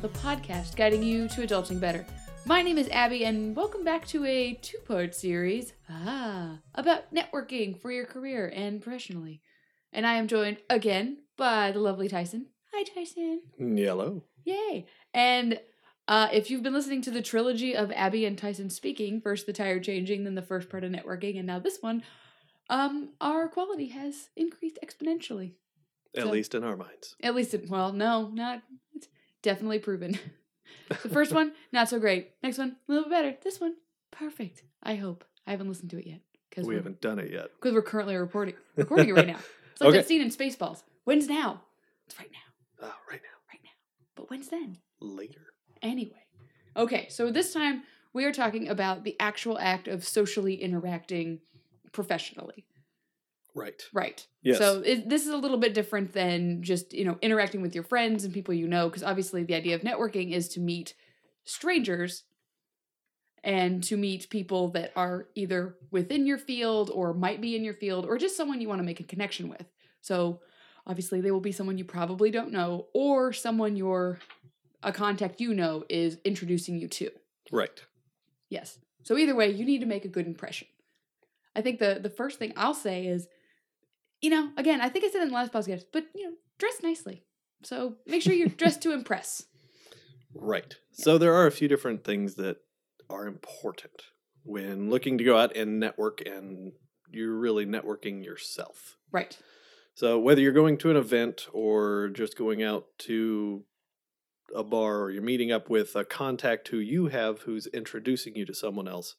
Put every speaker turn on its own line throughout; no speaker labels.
the podcast guiding you to adulting better. My name is Abby, and welcome back to a two part series ah, about networking for your career and professionally. And I am joined again by the lovely Tyson. Hi, Tyson.
Yellow.
Yay. And uh, if you've been listening to the trilogy of Abby and Tyson speaking, first the tire changing, then the first part of networking, and now this one, um, our quality has increased exponentially.
At
So-
least in our minds.
At least, it, well, no, not definitely proven. the first one, not so great. Next one, a little bit better. This one, perfect. I hope. I haven't listened to it yet because
We haven't done it yet.
because we're currently reporting recording it right now. It's like
Okay.
that scene in Spaceballs. When's now? It's right now.
Ah, right now.
Right now. But when's then?
Later.
Anyway. Okay, so this time we are talking about the actual act of socially interacting professionally.
Right.
Right.
Yes.
So it, this is a little bit different than just, you know, interacting with your friends and people you know, because obviously the idea of networking is to meet strangers and to meet people that are either within your field or might be in your field or just someone you want to make a connection with. So obviously they will be someone you probably don't know or someone your a contact you know is introducing you to.
Right.
Yes. So either way, you need to make a good impression. I think the the first thing I'll say is, you know, again, I think I said it in the last podcast, but you know, dress nicely. So make sure you're dressed to impress.
Right.
Yeah.
So there are a few different things that are important when looking to go out and network and you're really networking yourself.
Right.
So whether you're going to an event or just going out to a bar or you're meeting up with a contact who you have who's introducing you to someone else.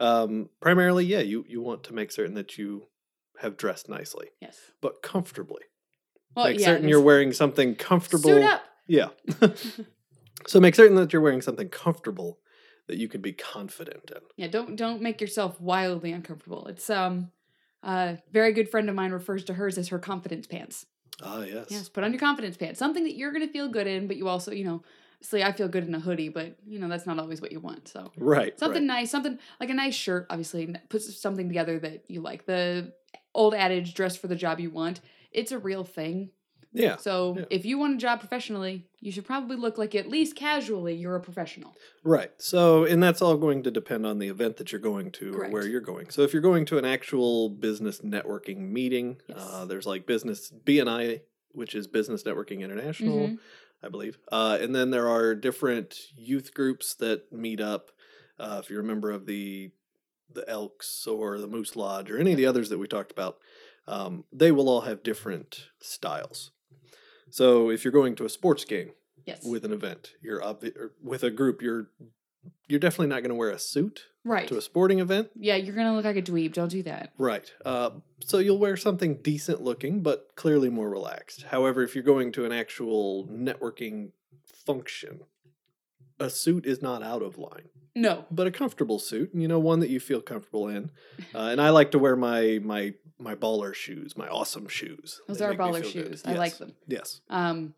Um, primarily, yeah, you, you want to make certain that you have dressed nicely,
Yes.
but comfortably.
Well,
make
yeah,
certain you're wearing something comfortable.
Suit up.
Yeah. so make certain that you're wearing something comfortable that you can be confident in.
Yeah, don't don't make yourself wildly uncomfortable. It's um a very good friend of mine refers to hers as her confidence pants.
Ah, yes.
Yes, put on your confidence pants. Something that you're gonna feel good in, but you also, you know, obviously I feel good in a hoodie, but you know, that's not always what you want. So
Right.
something
right.
nice, something like a nice shirt, obviously, puts something together that you like. The old adage, dress for the job you want, it's a real thing.
Yeah.
So
yeah.
if you want a job professionally, you should probably look like at least casually you're a professional.
Right. So, and that's all going to depend on the event that you're going to or where you're going. So, if you're going to an actual business networking meeting,
Yes.
uh, there's like business BNI, which is Business Networking International,
Mhm.
I believe. Uh, and then there are different youth groups that meet up. Uh, if you're a member of the the Elks or the Moose Lodge or any of the others that we talked about, um, they will all have different styles. So, if you're going to a sports game
Yes.
with an event, you're obvi- with a group, you're you're definitely not going to wear a suit
right.
to a sporting event,
Yeah, you're gonna look like a dweeb. Don't do that.
right? Uh, so you'll wear something decent looking, but clearly more relaxed. However, if you're going to an actual networking function, a suit is not out of line,
No.
but a comfortable suit, you know, one that you feel comfortable in. Uh, and I like to wear my my my baller shoes, my awesome shoes.
Those
They
are baller shoes. I like them.
Yes.
Um,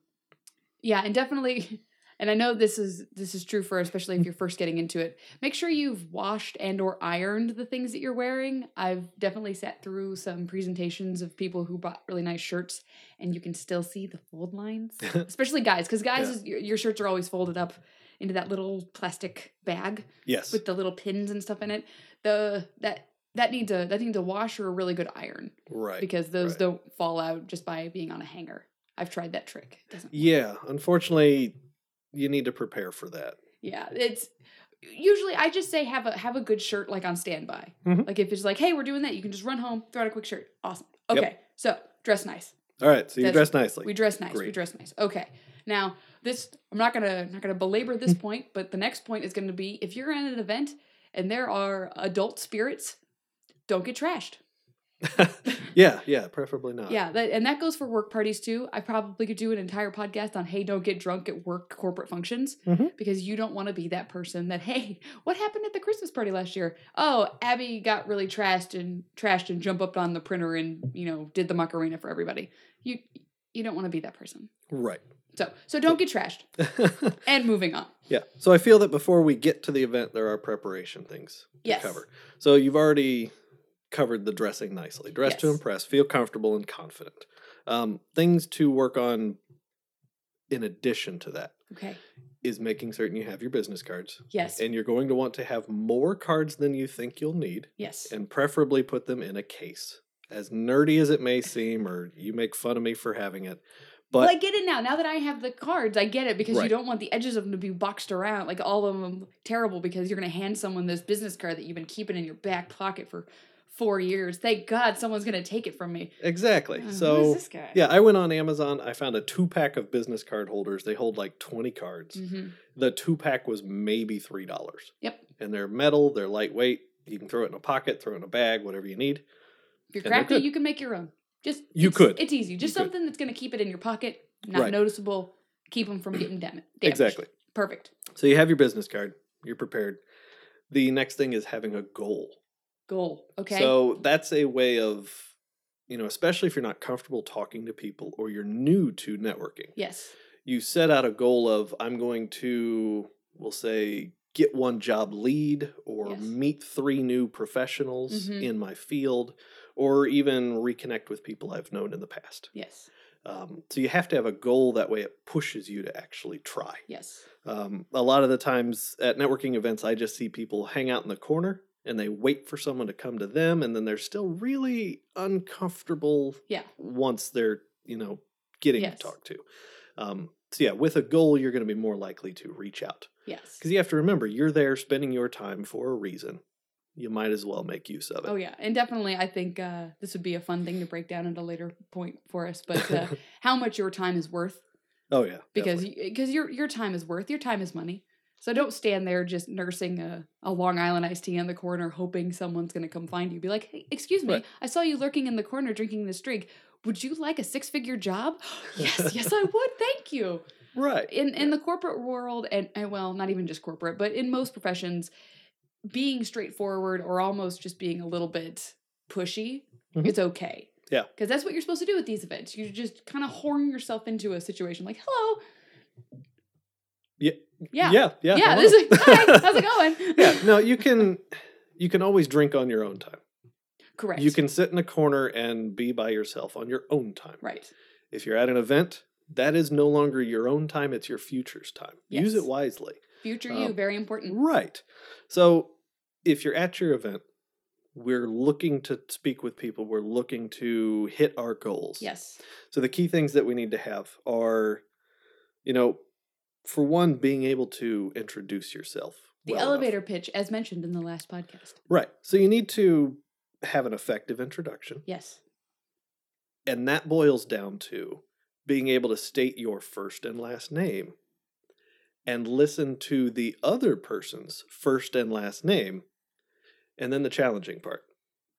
yeah, and definitely, and I know this is this is true for especially if you're first getting into it. Make sure you've washed and or ironed the things that you're wearing. I've definitely sat through some presentations of people who bought really nice shirts, and you can still see the fold lines, especially guys, because guys,
Yeah.
your, your shirts are always folded up into that little plastic bag
Yes.
with the little pins and stuff in it. The that that needs a that needs a wash or a really good iron
right.
because those
right.
don't fall out just by being on a hanger. I've tried that trick. It doesn't.
Yeah, unfortunately, you need to prepare for that.
Yeah, it's usually I just say have a have a good shirt like on standby.
Mhm.
Like if it's like, hey, we're doing that, you can just run home, throw out a quick shirt. Awesome.
Yep.
Okay, so dress nice.
All right, so you dress nicely.
We dress nice. We dress nice. Okay. Now this I'm not gonna not gonna belabor this hmm. point, but the next point is gonna be if you're at an event and there are adult spirits, don't get trashed.
yeah, yeah, preferably not.
Yeah, that, and that goes for work parties too. I probably could do an entire podcast on hey, don't get drunk at work corporate functions
Mhm.
because you don't want to be that person that hey, what happened at the Christmas party last year? Oh, Abby got really trashed and trashed and jumped up on the printer and you know did the Macarena for everybody. You you don't want to be that person.
Right.
So so don't get trashed. And moving on.
yeah. So I feel that before we get to the event, there are preparation things to
Yes.
cover. So you've already covered the dressing nicely. Dress to impress. Feel comfortable and confident. Um, things to work on in addition to that
Okay.
is making certain you have your business cards.
Yes.
And you're going to want to have more cards than you think you'll need,
yes.
and preferably put them in a case. As nerdy as it may seem, or you make fun of me for having it, but
well, I get it now. Now that I have the cards, I get it because you don't want the edges of them to be boxed around, like all of them terrible because you're going to hand someone this business card that you've been keeping in your back pocket for four years. Thank God someone's going to take it from me.
exactly.
Uh,
so
this guy?
yeah, I went on Amazon. I found a two pack of business card holders. They hold like 20 cards.
hmm
The two pack was maybe $3.
Yep.
And they're metal, they're lightweight. You can throw it in a pocket, throw it in a bag, whatever you need.
If you're
And
crafty, you can make your own. Just
You
it's-
could.
It's easy. Just
could.
something that's going to keep it in your pocket, not
Right.
noticeable. Keep them from getting damaged.
Exactly.
Perfect.
So you have your business card, you're prepared. The next thing is having a goal.
Goal. Okay.
So that's a way of, you know, especially if you're not comfortable talking to people or you're new to networking,
yes.
you set out a goal of, I'm going to, we'll say, get one job lead or
Yes.
meet three new professionals
Mhm.
in my field or even reconnect with people I've known in the past.
Yes.
Um, so you have to have a goal that way it pushes you to actually try.
Yes.
Um, a lot of the times at networking events, I just see people hang out in the corner and they wait for someone to come to them, and then they're still really uncomfortable
Yeah.
once they're you know getting
Yes.
talked to. Um, so yeah, with a goal, you're going to be more likely to reach out
Yes.
because you have to remember you're there spending your time for a reason. You might as well make use of it.
Oh yeah, and definitely, I think uh, this would be a fun thing to break down at a later point for us. But uh, how much your time is worth,
Oh yeah,
because because your your time is worth your time is money. So don't stand there just nursing a, a Long Island iced tea in the corner, hoping someone's going to come find you. Be like, hey, excuse me,
Right.
I saw you lurking in the corner drinking this drink. Would you like a six figure job? yes, yes, I would. Thank you.
right.
in in the corporate world and, and well not even just corporate but in most professions being straightforward or almost just being a little bit pushy
Mhm.
it's okay
Yeah.
because that's what you're supposed to do with these events you just kind of horn yourself into a situation like hello
Yeah.
Yeah
yeah, yeah.
yeah, this is hi how's it going
yeah, no, you can you can always drink on your own time.
correct
You can sit in a corner and be by yourself on your own time.
right
If you're at an event, that is no longer your own time, it's your future's time. Use it wisely.
future you
Um,
very important
Right. So, if you're at your event, we're looking to speak with people, we're looking to hit our goals.
yes
So, the key things that we need to have are, you know, for one, being able to introduce yourself.
the
well enough.
elevator pitch as mentioned in the last podcast
Right. So, you need to have an effective introduction.
yes
And that boils down to being able to state your first and last name and listen to the other person's first and last name. And then the challenging part,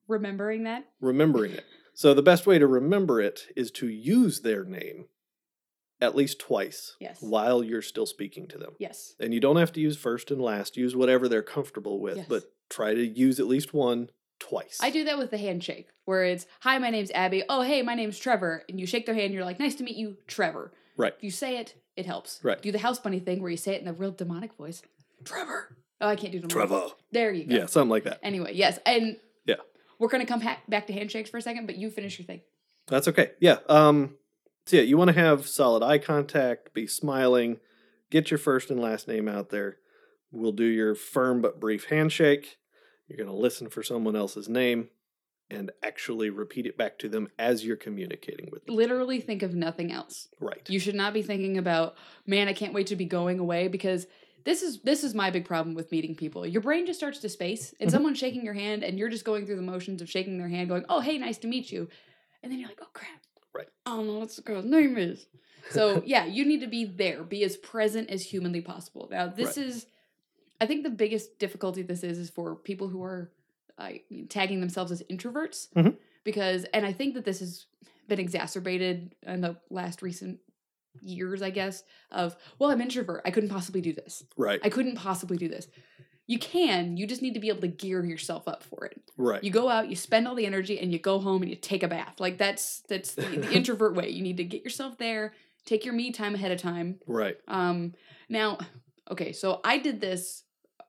remembering that
remembering it. So, the best way to remember it is to use their name at least twice
yes
while you're still speaking to them.
yes
And you don't have to use first and last, use whatever they're comfortable with,
Yes.
but try to use at least one twice.
I do that with the handshake, where it's "Hi, my name's Abby." Oh, hey, my name's Trevor, and you shake their hand. You're like, "Nice to meet you, Trevor."
Right.
If you say it, it helps.
Right.
Do the house bunny thing where you say it in a real demonic voice. Trevor. Oh, I can't do demonic. Trevor. There you go.
Yeah, something like that.
Anyway, yes, and
Yeah.
we're gonna come ha- back to handshakes for a second, but you finish your thing.
That's okay. Yeah. Um so yeah, you want to have solid eye contact, be smiling, get your first and last name out there. We'll do your firm but brief handshake. You're going to listen for someone else's name and actually repeat it back to them as you're communicating with them.
Literally, think of nothing else.
Right.
You should not be thinking about, man, I can't wait to be going away because this is this is my big problem with meeting people. Your brain just starts to space, and
Mhm.
someone's shaking your hand, and you're just going through the motions of shaking their hand, going, "Oh, hey, nice to meet you," and then you're like, "Oh crap,
Right.
I don't know what the girl's name is." So yeah, you need to be there, be as present as humanly possible. Now, this
Right.
is, I think, the biggest difficulty this is is for people who are uh, tagging themselves as introverts,
Mhm.
because, and I think that this has been exacerbated in the last recent years, I guess, of, well, I'm introvert. I couldn't possibly do this.
Right.
I couldn't possibly do this. You can, you just need to be able to gear yourself up for it.
right.
You go out, you spend all the energy, and you go home and you take a bath. Like that's that's the, the introvert way. You need to get yourself there, take your me time ahead of time.
right.
Um now, okay, so I did this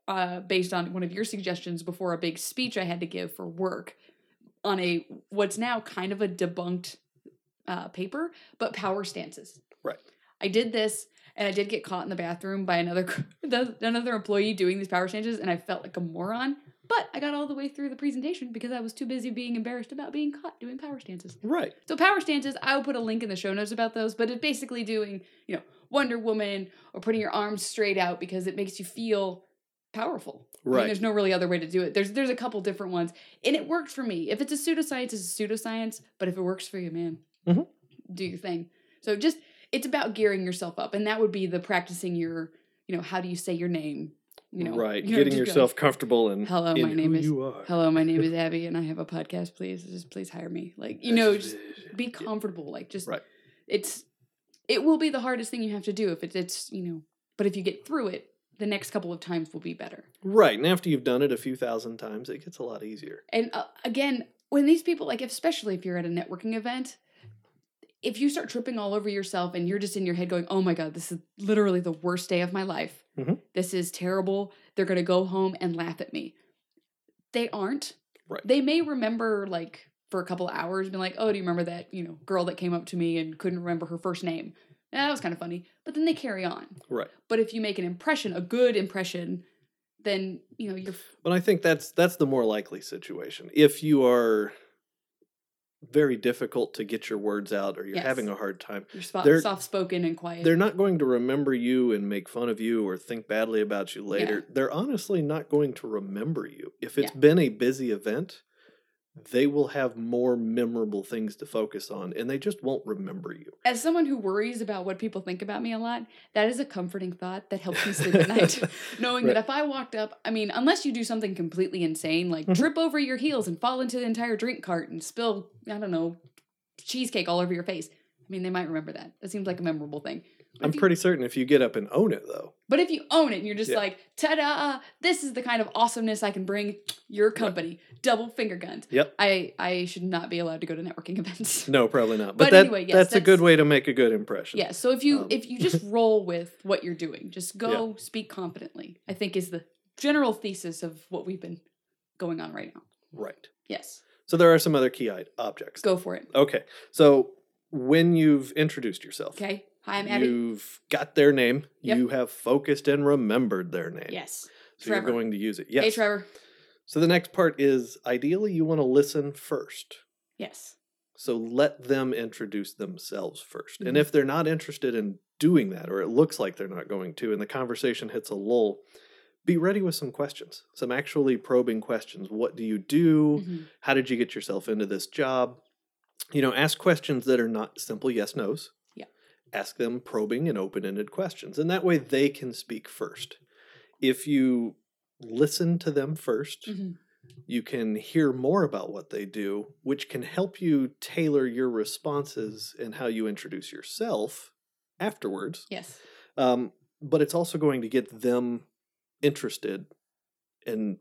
uh based on one of your suggestions before a big speech I had to give for work on a what's now kind of a debunked uh paper, but power stances.
Right.
I did this and I did get caught in the bathroom by another another employee doing these power changes and I felt like a moron. But I got all the way through the presentation because I was too busy being embarrassed about being caught doing power stances.
Right.
So power stances, I'll put a link in the show notes about those, but it's basically doing, you know, Wonder Woman or putting your arms straight out because it makes you feel powerful. I mean,
Right.
there's no really other way to do it. There's there's a couple different ones. And it worked for me. If it's a pseudoscience, it's a pseudoscience, but if it works for you, man,
Mhm.
do your thing. So just it's about gearing yourself up. And that would be the practicing your, you know, how do you say your name? You know,
right.
you know,
Getting yourself comfortable and
Hello, my name is
you are.
Hello, my name is Abby and I have a podcast. Please just please hire me. Like, you know, just be comfortable like just
Right.
it's it will be the hardest thing you have to do if it's it's you know but if you get through it the next couple of times will be better
Right. And after you've done it a few thousand times, it gets a lot easier.
and uh, again when these people like especially if you're at a networking event if you start tripping all over yourself and you're just in your head going oh my god this is literally the worst day of my life
Mhm.
this is terrible they're going to go home and laugh at me they aren't
Right.
they may remember like for a couple of hours being like oh do you remember that you know girl that came up to me and couldn't remember her first name "Eh, that was kind of funny but then they carry on
Right.
but if you make an impression a good impression then you know you're
But I think that's that's the more likely situation. If you are very difficult to get your words out or you're
Yes.
having a hard time,
you're spot, soft spoken and quiet
they're not going to remember you and make fun of you or think badly about you later. They're honestly not going to remember you. If it's
Yeah.
been a busy event, they will have more memorable things to focus on and they just won't remember you.
as someone who worries about what people think about me a lot that is a comforting thought that helps me sleep at night knowing
Right.
that if i walked up i mean unless you do something completely insane like
mm-hmm.
trip over your heels and fall into the entire drink cart and spill i don't know cheesecake all over your face i mean they might remember that that seems like a memorable thing
I'm
you-
pretty certain if you get up and own it though.
but if you own it and you're just
Yeah.
like ta-da this is the kind of awesomeness i can bring your company double finger guns
Yep.
i i should not be allowed to go to networking events
No, probably not. But,
But
that,
anyway, yes,
that's, a good way to make a good impression.
Yeah, so if you
Um,
if you just roll with what you're doing, just go speak confidently. I think is the general thesis of what we've been going on right now.
Right.
Yes,
So there are some other key objects.
go for it.
Okay. So when you've introduced yourself,
Okay. Hi, I'm Abby.
you've got their name,
Yep.
you have focused and remembered their name.
Yes.
So you're going to use it. Yes.
Hey, Trevor.
So the next part is ideally you want to listen first.
Yes.
So let them introduce themselves 1st And
Mhm.
if they're not interested in doing that, or it looks like they're not going to, and the conversation hits a lull, be ready with some questions, some actually probing questions. What do you do?
Mhm.
How did you get yourself into this job? You know, ask questions that are not simple yes nos. Ask them probing and open ended questions. And that way they can speak first. If you listen to them 1st
Mhm.
you can hear more about what they do, which can help you tailor your responses and how you introduce yourself afterwards.
Yes.
Um, but it's also going to get them interested and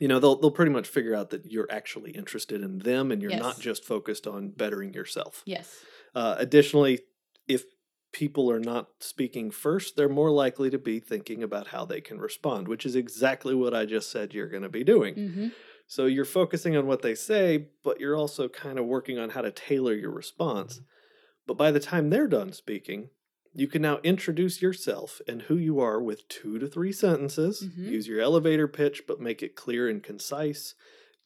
you know they'll they'll pretty much figure out that you're actually interested in them and you're not just focused on bettering yourself.
Yes.
Uh, additionally, if people are not speaking first, they're more likely to be thinking about how they can respond, which is exactly what I just said you're going to be doing.
hmm
So you're focusing on what they say, but you're also kind of working on how to tailor your response. But by the time they're done speaking, you can now introduce yourself and who you are with two to three sentences.
Mhm.
Use your elevator pitch, but make it clear and concise.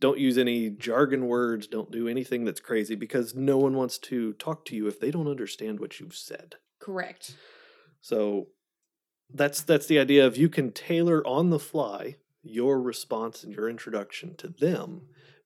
Don't use any jargon words. Don't do anything that's crazy because no one wants to talk to you if they don't understand what you've said.
Correct.
So that's that's the idea of you can tailor on the fly your response and your introduction to them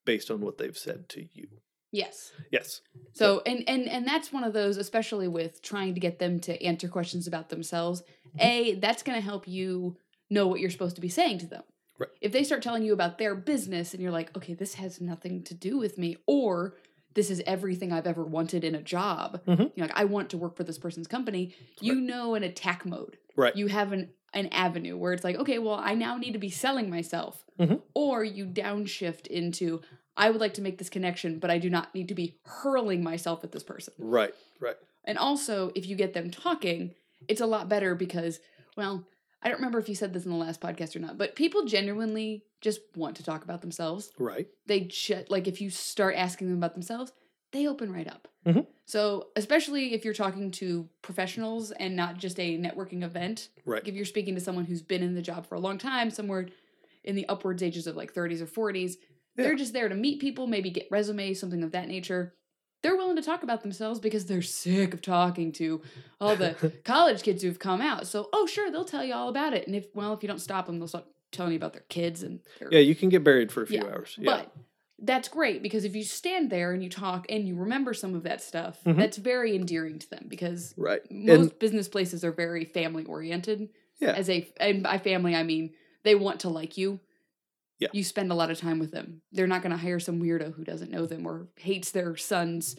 based on what they've said to you.
Yes.
Yes.
So and and and that's one of those, especially with trying to get them to answer questions about themselves.
Mm-hmm.
A, that's going to help you know what you're supposed to be saying to them.
Right.
If they start telling you about their business and you're like, okay, this has nothing to do with me, or this is everything I've ever wanted in a job.
Mhm.
You're like, I want to work for this person's company. You
Right.
know, an attack mode.
Right.
You have an an avenue where it's like, okay, well, I now need to be selling myself,
Mhm.
or you downshift into, I would like to make this connection, but I do not need to be hurling myself at this person.
Right. Right.
And also, if you get them talking, it's a lot better because, well, I don't remember if you said this in the last podcast or not, but people genuinely just want to talk about themselves.
Right.
They ju- like if you start asking them about themselves, they open right up.
Mhm.
So, especially if you're talking to professionals and not just a networking event,
Right.
like if you're speaking to someone who's been in the job for a long time, somewhere in the upwards ages of like 30s or 40s, they're just there to meet people, maybe get resumes, something of that nature. They're willing to talk about themselves because they're sick of talking to all the college kids who've come out. So, oh, sure, they'll tell you all about it. And if, well, if you don't stop them, they'll start telling you about their kids and their
yeah, you can get buried for a few
Yeah,
hours. Yeah.
but that's great because if you stand there and you talk and you remember some of that stuff,
Mhm.
that's very endearing to them because
right.
most
And
business places are very family oriented.
Yeah.
As a and by family I mean they want to like you.
Yeah.
You spend a lot of time with them. They're not going to hire some weirdo who doesn't know them or hates their son's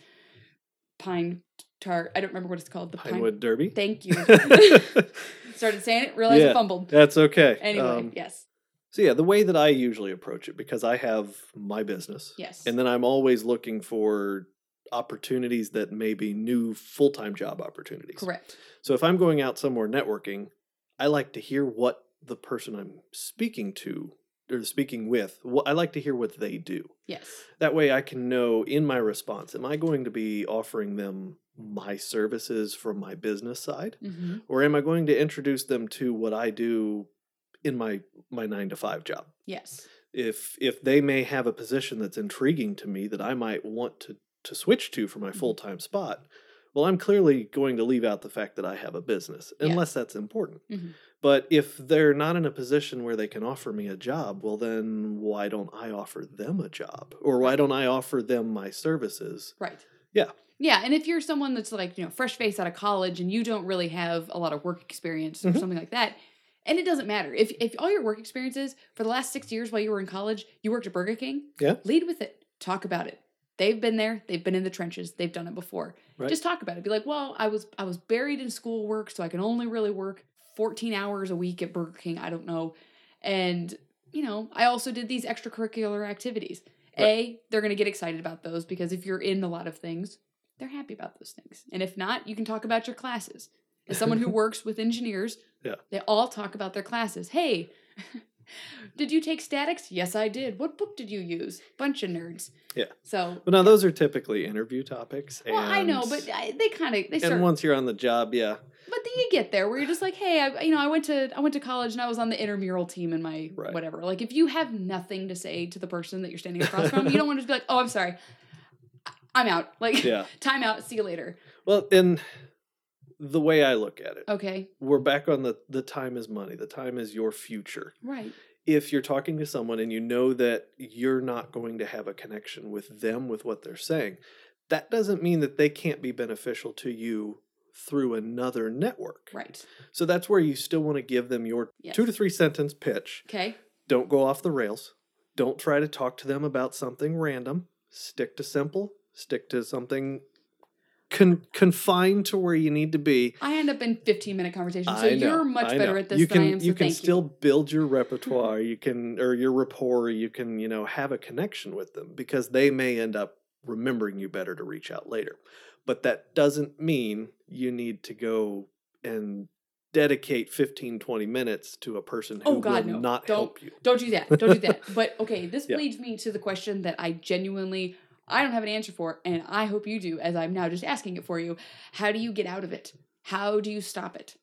pine tart. I don't remember what it's called. The pine.
Pinewood Derby.
Thank you. Started saying it, realized I fumbled.
That's okay.
Anyway,
Um,
yes.
So yeah, the way that I usually approach it because I have my business.
Yes.
And then I'm always looking for opportunities that may be new full-time job opportunities.
Correct.
So if I'm going out somewhere networking, I like to hear what the person I'm speaking to or speaking with, what I like to hear what they do.
Yes.
That way I can know in my response, am I going to be offering them my services from my business side?
hmm
Or am I going to introduce them to what I do in my my nine to five job?
Yes.
if if they may have a position that's intriguing to me that I might want to to switch to for my
Mhm.
full time spot, well, I'm clearly going to leave out the fact that I have a business
Yeah.
unless that's important.
Mhm.
But if they're not in a position where they can offer me a job, well, then why don't I offer them a job, or why don't I offer them my services?
Right.
Yeah.
Yeah, and if you're someone that's like, you know, fresh face out of college and you don't really have a lot of work experience or
Mhm.
something like that, and it doesn't matter. If if all your work experience is for the last 6 years while you were in college, you worked at Burger King,
Yeah.
lead with it. Talk about it. They've been there, they've been in the trenches, they've done it before.
Right.
Just talk about it. Be like, "Well, I was I was buried in schoolwork, so I can only really work 14 hours a week at Burger King, I don't know." And, you know, I also did these extracurricular activities. A, they're going to get excited about those because if you're in a lot of things, they're happy about those things. And if not, you can talk about your classes. As someone who works with engineers,
Yeah.
they all talk about their classes. Hey, did you take statics? Yes, I did. What book did you use? Bunch of nerds.
Yeah.
So,
But now those are typically interview topics.
well, I know, but I, they kind of they start.
and once you're on the job, yeah,
but then you get there where you're just like, hey, I, you know, I went to I went to college and I was on the intramural team in my
Right.
whatever. Like, if you have nothing to say to the person that you're standing across from, you don't want to just be like, oh, I'm sorry, I'm out. Like,
yeah.
time out. See you later.
Well, and the way I look at it,
Okay.
we're back on the the time is money. The time is your future.
Right.
If you're talking to someone and you know that you're not going to have a connection with them with what they're saying, that doesn't mean that they can't be beneficial to you through another network.
Right.
So that's where you still want to give them your
Yes.
two to three sentence pitch.
Okay.
Don't go off the rails. Don't try to talk to them about something random. Stick to simple. Stick to something con- confined to where you need to be.
I end up in 15 minute conversations, so
know,
you're much
I
better
know.
at this
you
than
can,
I am. So
you can still
you.
build your repertoire. you can or your rapport. You can you know have a connection with them because they may end up remembering you better to reach out later. But that doesn't mean you need to go and dedicate 15 20 minutes to a person who
Oh, God,
will
no.
not
Don't-
help you.
Don't do that. Don't do that. But okay, this
Yeah.
leads me to the question that I genuinely I don't have an answer for, and I hope you do, as I'm now just asking it for you. How do you get out of it? How do you stop it?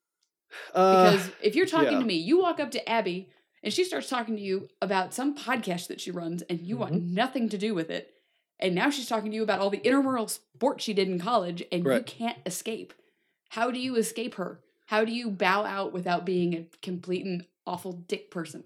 Uh,
Because if you're talking
yeah.
to me, you walk up to Abby and she starts talking to you about some podcast that she runs, and you want
Mm-hmm.
nothing to do with it. And now she's talking to you about all the intramural sports she did in college, and you can't escape. How do you escape her? How do you bow out without being a complete and awful dick person?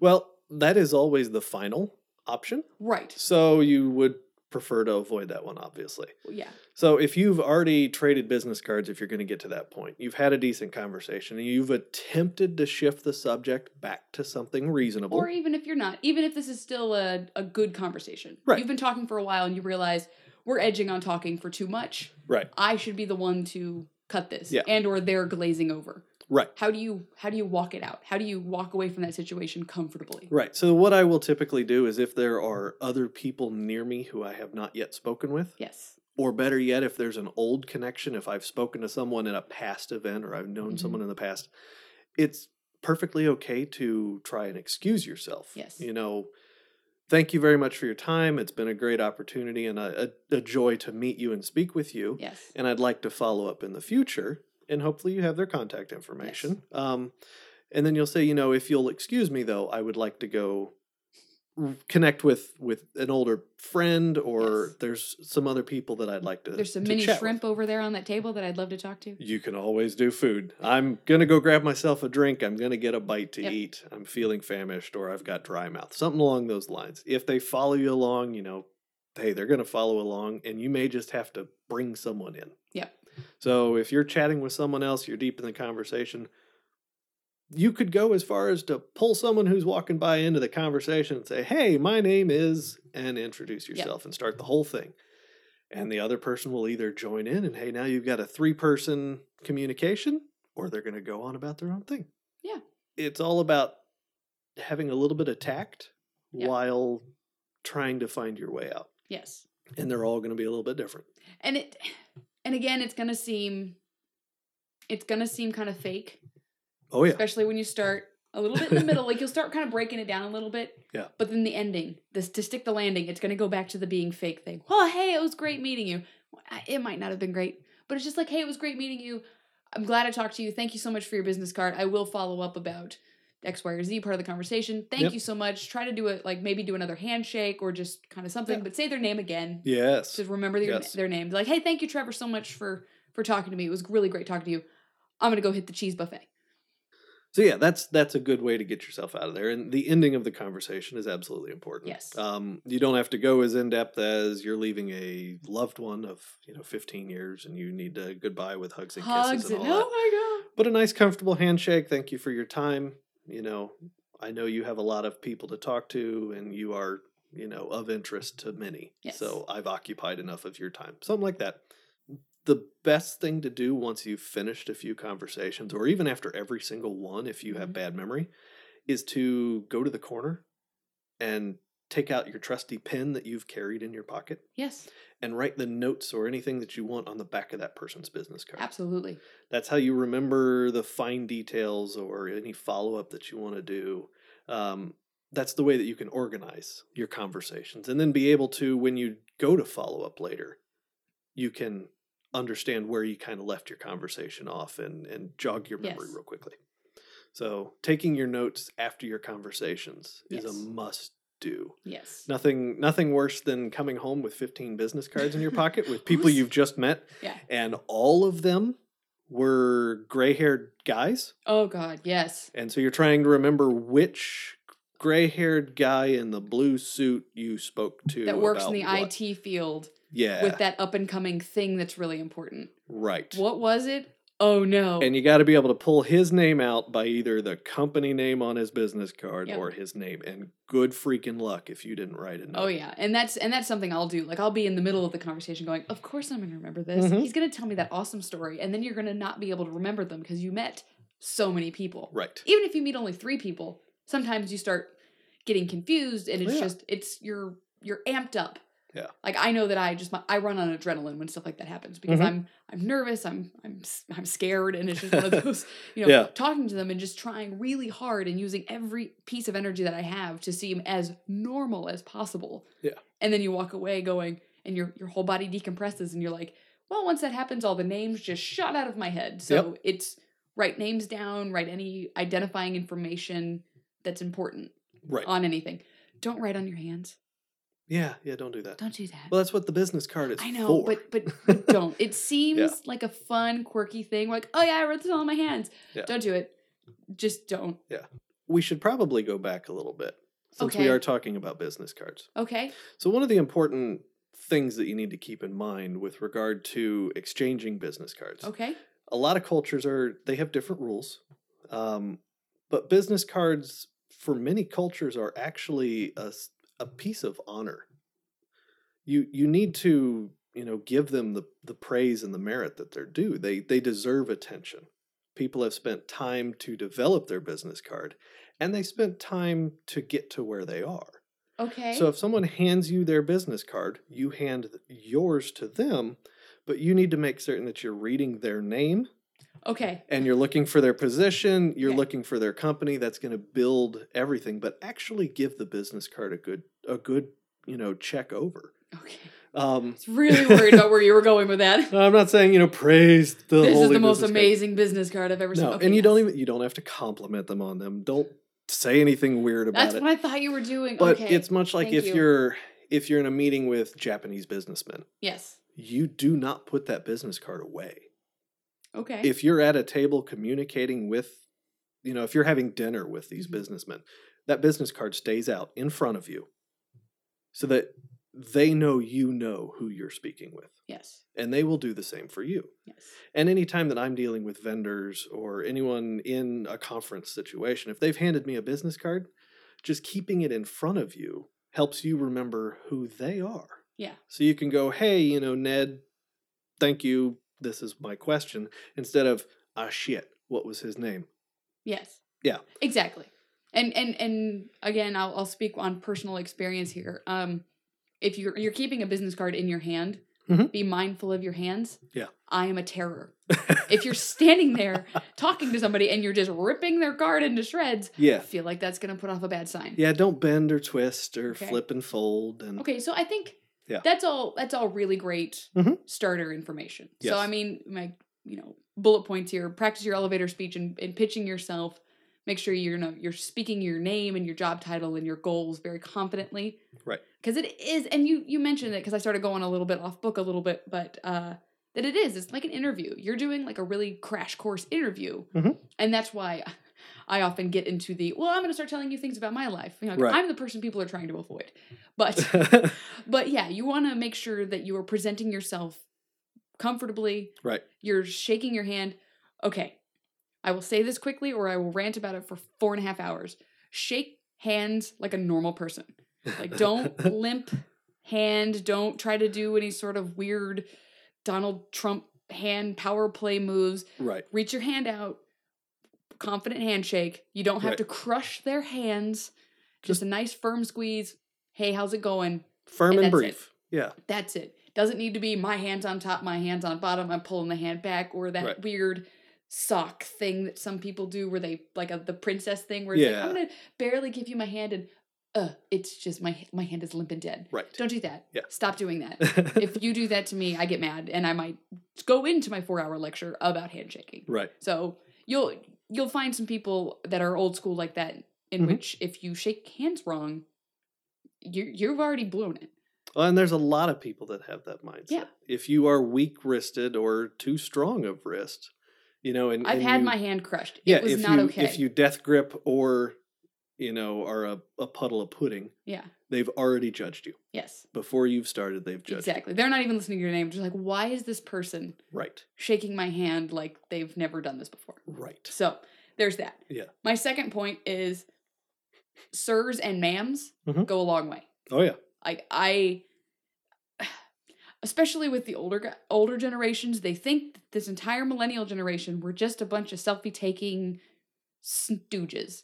well, that is always the final option.
Right.
So you would prefer to avoid that one, obviously.
Yeah.
So if you've already traded business cards, if you're going to get to that point, you've had a decent conversation and you've attempted to shift the subject back to something reasonable.
Or even if you're not, even if this is still a, a good conversation.
Right.
You've been talking for a while and you realize we're edging on talking for too much.
right.
I should be the one to cut this.
Yeah.
And or they're glazing over.
Right.
How do you how do you walk it out? How do you walk away from that situation comfortably?
Right. So what I will typically do is if there are other people near me who I have not yet spoken with,
Yes.
or better yet, if there's an old connection, if I've spoken to someone in a past event or I've known
Mhm.
someone in the past, it's perfectly okay to try and excuse yourself.
Yes.
You know, thank you very much for your time. It's been a great opportunity and a, a, a joy to meet you and speak with you.
Yes.
And I'd like to follow up in the future. And hopefully you have their contact information. Um, and then you'll say, you know, if you'll excuse me, though, I would like to go connect with with an older friend or
Yes.
there's some other people that I'd like to
There's some
to
mini
chat with."
shrimp over there on that table that I'd love to talk to.
You can always do food. I'm gonna go grab myself a drink. I'm gonna get a bite to
Yep.
eat. I'm feeling famished or I've got dry mouth. Something along those lines. If they follow you along, you know, hey, they're gonna follow along and you may just have to bring someone in.
Yep.
So if you're chatting with someone else, you're deep in the conversation. You could go as far as to pull someone who's walking by into the conversation and say, Hey, my name is, and introduce yourself and start the whole thing. And the other person will either join in and, hey, now you've got a three person communication, or they're going to go on about their own thing.
Yeah.
It's all about having a little bit of tact
Yep.
while trying to find your way out.
Yes.
And they're all going to be a little bit different.
And it and again it's gonna seem it's gonna seem kind of fake.
Oh, yeah.
Especially when you start a little bit in the middle. Like you'll start kind of breaking it down a little bit.
Yeah.
But then the ending, this to stick the landing, it's gonna go back to the being fake thing. Well, hey, it was great meeting you. It might not have been great, but it's just like, hey, it was great meeting you. I'm glad I talked to you. Thank you so much for your business card. I will follow up about X, Y, or Z part of the conversation. Thank
Yep.
you so much. Try to do it like maybe do another handshake or just kind of something,
Yeah.
but say their name again.
Yes.
Just remember their,
Yes.
their name. Be Like, hey, thank you, Trevor, so much for for talking to me. It was really great talking to you. I'm gonna go hit the cheese buffet.
So yeah, that's that's a good way to get yourself out of there. And the ending of the conversation is absolutely important.
Yes.
Um, you don't have to go as in depth as you're leaving a loved one of you know 15 years, and you need to goodbye with hugs and
Hugs
kisses
and
and all
oh
that.
my god.
But a nice, comfortable handshake. Thank you for your time. You know, I know you have a lot of people to talk to, and you are you know of interest to many.
Yes.
So I've occupied enough of your time. Something like that. The best thing to do once you've finished a few conversations, or even after every single one, if you have
Mhm.
bad memory, is to go to the corner and take out your trusty pen that you've carried in your pocket
Yes,
and write the notes or anything that you want on the back of that person's business card.
absolutely.
That's how you remember the fine details or any follow up that you want to do. Um, that's the way that you can organize your conversations and then be able to, when you go to follow up later, you can understand where you kind of left your conversation off and, and jog your memory
Yes.
real quickly. So, taking your notes after your conversations is a must do.
Yes.
Nothing nothing worse than coming home with 15 business cards in your pocket with people you've just met
Yeah.
and all of them were gray-haired guys
Oh god, yes.
and so you're trying to remember which gray-haired guy in the blue suit you spoke to
That works in the
what.
IT field
yeah
with that up and coming thing that's really important.
right
What was it? Oh no.
and you got to be able to pull his name out by either the company name on his business card
Yep.
or his name and good freaking luck if you didn't write it
Oh yeah, and that's and that's something I'll do. Like I'll be in the middle of the conversation going, "Of course I'm going to remember this.
Mhm.
He's going to tell me that awesome story." And then you're going to not be able to remember them because you met so many people.
right
Even if you meet only 3 people, sometimes you start getting confused and it's
Yeah.
just it's you're you're amped up.
Yeah.
Like I know that I just I run on adrenaline when stuff like that happens because
Mhm.
I'm I'm nervous, I'm I'm I'm scared and it's just one of those, you know,
Yeah.
talking to them and just trying really hard and using every piece of energy that I have to seem as normal as possible.
Yeah.
And then you walk away going and your your whole body decompresses and you're like, well, once that happens all the names just shot out of my head. So
Yep.
it's write names down, write any identifying information that's important
right
on anything. Don't write on your hands.
Yeah yeah don't do that
Don't do that.
well that's what the business card is
I know,
for.
but but don't. It seems like a fun, quirky thing. Like, oh yeah, I wrote this all on my hands.
Yeah.
Don't do it. Just don't.
Yeah, we should probably go back a little bit since we are talking about business cards.
Okay.
So, one of the important things that you need to keep in mind with regard to exchanging business cards,
Okay.
a lot of cultures are, they have different rules. Um, but business cards for many cultures are actually a, a piece of honor. You, you need to, you know, give them the, the praise and the merit that they're due. They, they deserve attention. People have spent time to develop their business card and they spent time to get to where they are.
Okay.
So if someone hands you their business card, you hand yours to them, but you need to make certain that you're reading their name
okay.
and you're looking for their position, you're
Okay.
looking for their company that's going to build everything, but actually give the business card a good a good you know check over.
Okay.
Um,
It's really worried about where you were going with that.
I'm not saying you know praise the.
this is the most
business card.
amazing business card I've ever seen.
No,
Okay,
and you don't even you don't have to compliment them on them. Don't say anything weird about
That's
it.
what I thought you were doing.
but
okay.
it's much like
thank
if
you.
you. are if you're in a meeting with Japanese businessmen,
Yes.
you do not put that business card away.
Okay.
If you're at a table communicating with, you know, if you're having dinner with these
Mhm.
businessmen, that business card stays out in front of you, so that they know you know who you're speaking with,
yes.
and they will do the same for you.
Yes.
And anytime that I'm dealing with vendors or anyone in a conference situation, if they've handed me a business card, just keeping it in front of you helps you remember who they are.
Yeah.
So you can go, hey, you know, Ned, thank you. This is my question. Instead of, ah, shit, what was his name?
Yes.
Yeah.
Exactly. And and and again, I'll I'll speak on personal experience here. Um, if you're you're keeping a business card in your hand,
Mhm.
be mindful of your hands.
Yeah.
I am a terror. if you're standing there talking to somebody and you're just ripping their card into shreds, I
yeah.
feel like that's gonna put off a bad sign.
Yeah, don't bend or twist or
Okay.
flip and fold. And
Okay, so I think
Yeah.
that's all that's all really great
Mhm.
starter information.
Yes.
So I mean my you know bullet points here, practice your elevator speech and, and pitching yourself. Make sure you're you know you're speaking your name and your job title and your goals very confidently.
Right.
Because it is and you you mentioned it because I started going a little bit off book a little bit, but uh that it is. It's like an interview. You're doing like a really crash course interview.
Mhm.
And that's why I often get into the, well, I'm going to start telling you things about my life. You know,
Right.
I'm the person people are trying to avoid. But but yeah, you want to make sure that you are presenting yourself comfortably.
right.
You're shaking your hand. Okay, I will say this quickly or I will rant about it for four and a half hours. Shake hands like a normal person. Like, don't limp hand. Don't try to do any sort of weird Donald Trump hand power play moves.
right.
Reach your hand out. Confident handshake. You don't have
Right.
to crush their hands. Just a nice firm squeeze. Hey, how's it going?
Firm
And
and,
that's it.
brief. Yeah.
That's it. Doesn't need to be my hands on top, my hands on bottom. I'm pulling the hand back, or that
Right.
weird sock thing that some people do, where they like a, the princess thing, where it's like, I'm gonna barely give you my hand, and uh, it's just my my hand is limp and dead.
Right.
Don't do that.
Yeah.
Stop doing that. if you do that to me, I get mad, and I might go into my four hour lecture about handshaking.
right.
So you'll you'll find some people that are old school like that, in
Mhm.
which if you shake hands wrong, you you've already blown it.
Well, and there's a lot of people that have that mindset.
Yeah.
If you are weak wristed or too strong of wrist, you know, and
I've
and
had
you-
my hand crushed.
yeah,
it was
if
not
you
okay.
if you death grip or you know are a, a puddle of pudding,
yeah.
They've already judged you
Yes.
before you've started. They've judged
Exactly. They're not even listening to your name. Just like, why is this person.
Right.
shaking my hand like they've never done this before?
Right.
So there's that.
Yeah.
My second point is sirs and ma'ams
Mhm.
go a long way.
Oh yeah.
Like I especially with the older older generations, they think this entire millennial generation we're just a bunch of selfie taking stooges.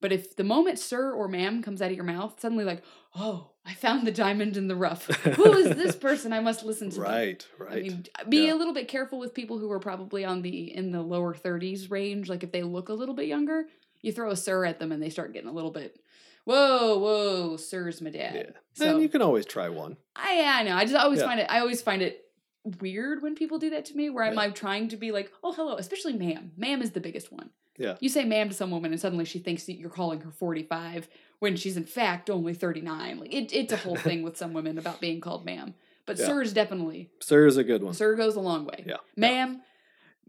But if the moment sir or ma'am comes out of your mouth, suddenly like, oh, I found the diamond in the rough. Who is this person? I must listen to them.
Right. Right.
I mean, be
Yeah.
a little bit careful with people who are probably on the in the lower 30s range. Like if they look a little bit younger, you throw a sir at them and they start getting a little bit, whoa, whoa, sir's my dad.
yeah.
So
Then you can always try one.
I yeah, I know. I just always
Yeah.
find it. I always find it weird when people do that to me. Where I'm
Yeah.
like trying to be like, oh hello, especially ma'am. Ma'am is the biggest one.
Yeah.
You say ma'am to some woman and suddenly she thinks that you're calling her 45 when she's in fact only 39. Like it, it's a whole thing with some women about being called ma'am. But
Yeah.
sir is definitely
Sir is a good one.
Sir goes a long way.
Yeah.
Ma'am,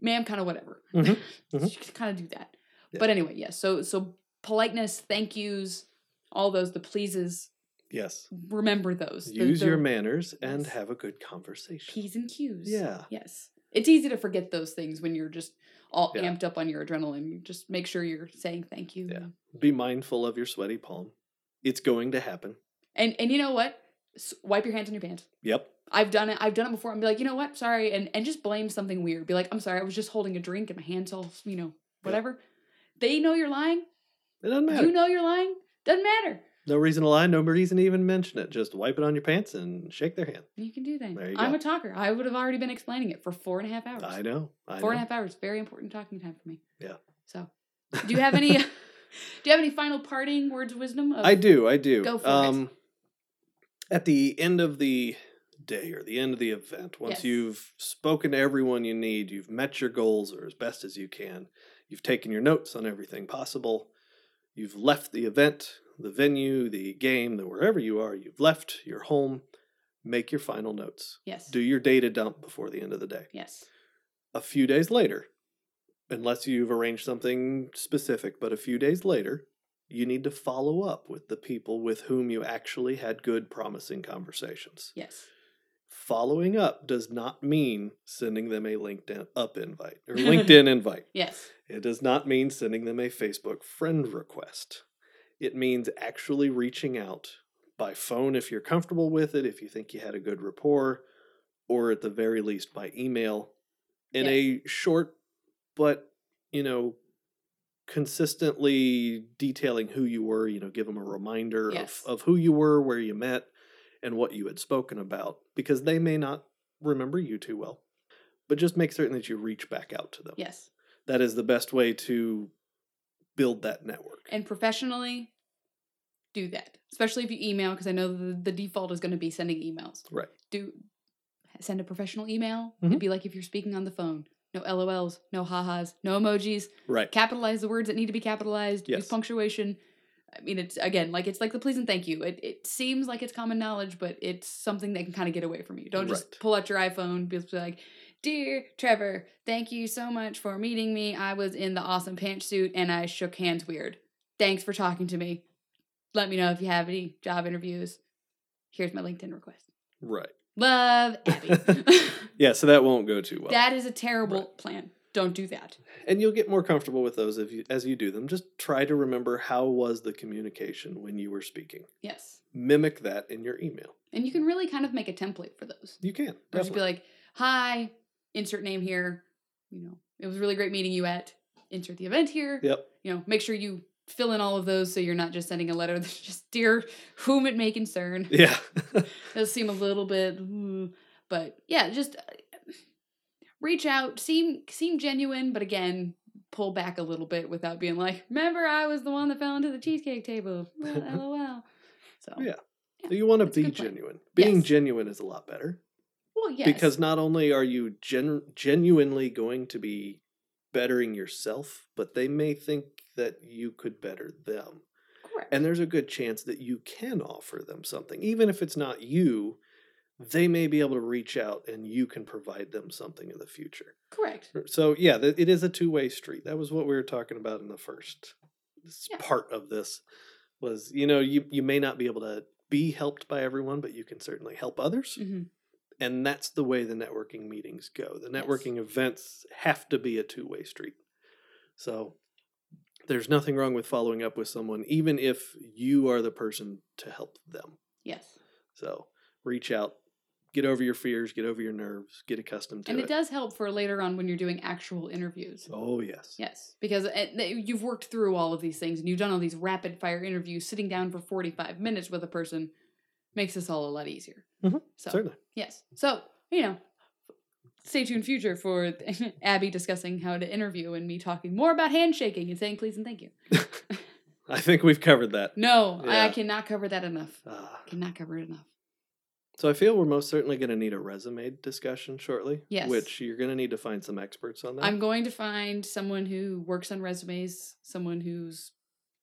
ma'am, kind of whatever.
Mhm. Mhm.
You can kind of do that.
Yeah.
But anyway, yes. so so politeness, thank yous, all those, the pleases.
Yes.
Remember those. The-
Use
the
your manners and
Yes.
have a good conversation.
p's and q's.
Yeah.
Yes. It's easy to forget those things when you're just all
Yeah.
amped up on your adrenaline. Just make sure you're saying thank you.
Yeah. Be mindful of your sweaty palm. It's going to happen.
And and you know what? S- wipe your hands on your pants.
Yep.
I've done it. I've done it before. And be like, you know what? Sorry, and and just blame something weird. Be like, I'm sorry. I was just holding a drink and my hands all, you know, whatever. They know you're lying.
It doesn't matter.
You know you're lying. Doesn't matter.
No reason to lie. No reason to even mention it. Just wipe it on your pants and shake their hand.
You can do that. I'm
go.
a talker. I would have already been explaining it for four and a half hours.
I know. I
Four and a half hours. Very important talking time for me.
Yeah.
So, do you have any? do you have any final parting words of wisdom? Of,
I do. I do.
Go for it.
um, At the end of the day or the end of the event, once
Yes.
you've spoken to everyone you need, you've met your goals or as best as you can, you've taken your notes on everything possible, you've left the event, the venue, the game, the wherever you are, you've left your home, make your final notes.
Yes.
Do your data dump before the end of the day.
yes.
A few days later, unless you've arranged something specific, but a few days later, you need to follow up with the people with whom you actually had good, promising conversations.
Yes.
Following up does not mean sending them a LinkedIn up invite or LinkedIn invite.
Yes.
It does not mean sending them a Facebook friend request. It means actually reaching out by phone if you're comfortable with it, if you think you had a good rapport, or at the very least by email in a short but, you know, consistently detailing who you were, you know, give them a reminder
Yes.
of, of who you were, where you met, and what you had spoken about, because they may not remember you too well. But just make certain that you reach back out to them
Yes.
that is the best way to build that network.
And professionally, do that. Especially if you email, because I know the, the default is going to be sending emails.
Right.
Do send a professional email.
Mhm.
It'd be like if you're speaking on the phone. No LOLs, no ha-has, no emojis.
Right.
Capitalize the words that need to be capitalized. Use punctuation. I mean, it's again like it's like the please and thank you. It, it seems like it's common knowledge, but it's something that can kind of get away from you. Don't just
Right.
pull out your iPhone, be like, "Dear Trevor, thank you so much for meeting me. I was in the awesome pantsuit and I shook hands weird. Thanks for talking to me. Let me know if you have any job interviews. Here's my LinkedIn request.
Right.
Love Abby.
Yeah, so that won't go too well.
that is a terrible
Right.
plan. Don't do that.
and you'll get more comfortable with those if you, as you do them. Just try to remember how was the communication when you were speaking.
Yes.
Mimic that in your email.
And you can really kind of make a template for those.
You can.
Or just be like, hi, insert name here. You know, it was really great meeting you at insert the event here.
Yep.
You know, make sure you fill in all of those so you're not just sending a letter that's just dear whom it may concern.
Yeah.
does seem a little bit mm, but yeah just uh, reach out seem seem genuine but again pull back a little bit without being like remember i was the one that fell into the cheesecake table lol so
Yeah. you want to be genuine. Being
Yes.
genuine is a lot better.
Well yes
Because not only are you gen- genuinely going to be bettering yourself, but they may think that you could better them.
correct
And there's a good chance that you can offer them something. Even if it's not you, they may be able to reach out and you can provide them something in the future.
correct
So, yeah, it is a two way street. That was what we were talking about in the first this
Yeah.
part of this was, you know, you, you may not be able to be helped by everyone, but you can certainly help others.
hmm
And that's the way the networking meetings go. The
Yes.
networking events have to be a two way street. So there's nothing wrong with following up with someone, even if you are the person to help them.
yes
So reach out, get over your fears, get over your nerves, get accustomed to
and
it.
And it does help for later on when you're doing actual interviews
Oh, yes.
Yes, because it, you've worked through all of these things and you've done all these rapid fire interviews. Sitting down for 45 minutes with a person makes this all a lot easier.
Mhm,
So,
Certainly.
yes. So, you know, stay tuned future for Abby discussing how to interview and me talking more about handshaking and saying please and thank you.
I think we've covered that.
No, I, I cannot cover that enough.
Ah.
Cannot cover it enough.
so I feel we're most certainly going to need a resume discussion shortly.
Yes.
Which you're going to need to find some experts on that.
I'm going to find someone who works on resumes, someone who's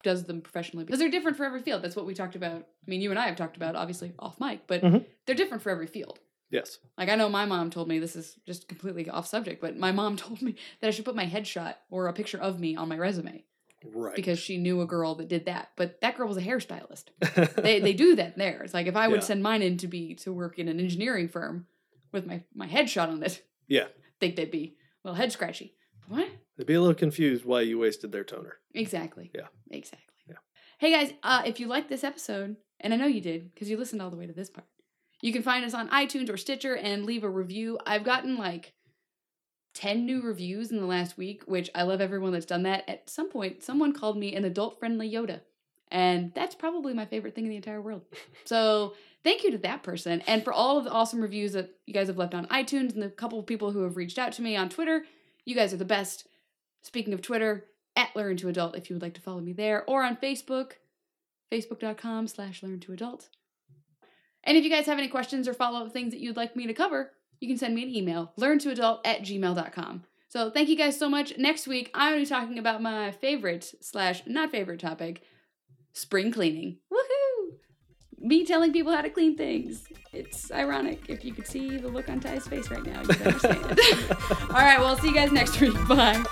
does them professionally because they're different for every field. That's what we talked about. I mean, you and I have talked about obviously off mic, but
Mhm.
they're different for every field.
yes.
Like I know my mom told me this is just completely off subject, but my mom told me that I should put my headshot or a picture of me on my resume
Right.
because she knew a girl that did that. But that girl was a hairstylist. They they do that there. It's like if I would
Yeah.
send mine in to be to work in an engineering firm with my my headshot on it,
yeah.
think they'd be well head scratchy. What?
They'd be a little confused why you wasted their toner.
Exactly.
Yeah.
Exactly.
Yeah.
Hey guys, uh, if you liked this episode, and I know you did because you listened all the way to this part, you can find us on iTunes or Stitcher and leave a review. I've gotten like 10 new reviews in the last week, which I love everyone that's done that. At some point, someone called me an adult friendly Yoda. And that's probably my favorite thing in the entire world. So thank you to that person and for all of the awesome reviews that you guys have left on iTunes and the couple of people who have reached out to me on Twitter. You guys are the best. Speaking of Twitter, at Learn to Adult if you would like to follow me there, or on Facebook, facebook.com slash Learn to Adult. And if you guys have any questions or follow up things that you'd like me to cover, you can send me an email, learntoadult at gmail.com. So thank you guys so much. Next week, I'm going to be talking about my favorite slash not favorite topic, spring cleaning. Woohoo! Me telling people how to clean things. It's ironic. If you could see the look on Ty's face right now, you'd understand. All right, well, see you guys next week. Bye.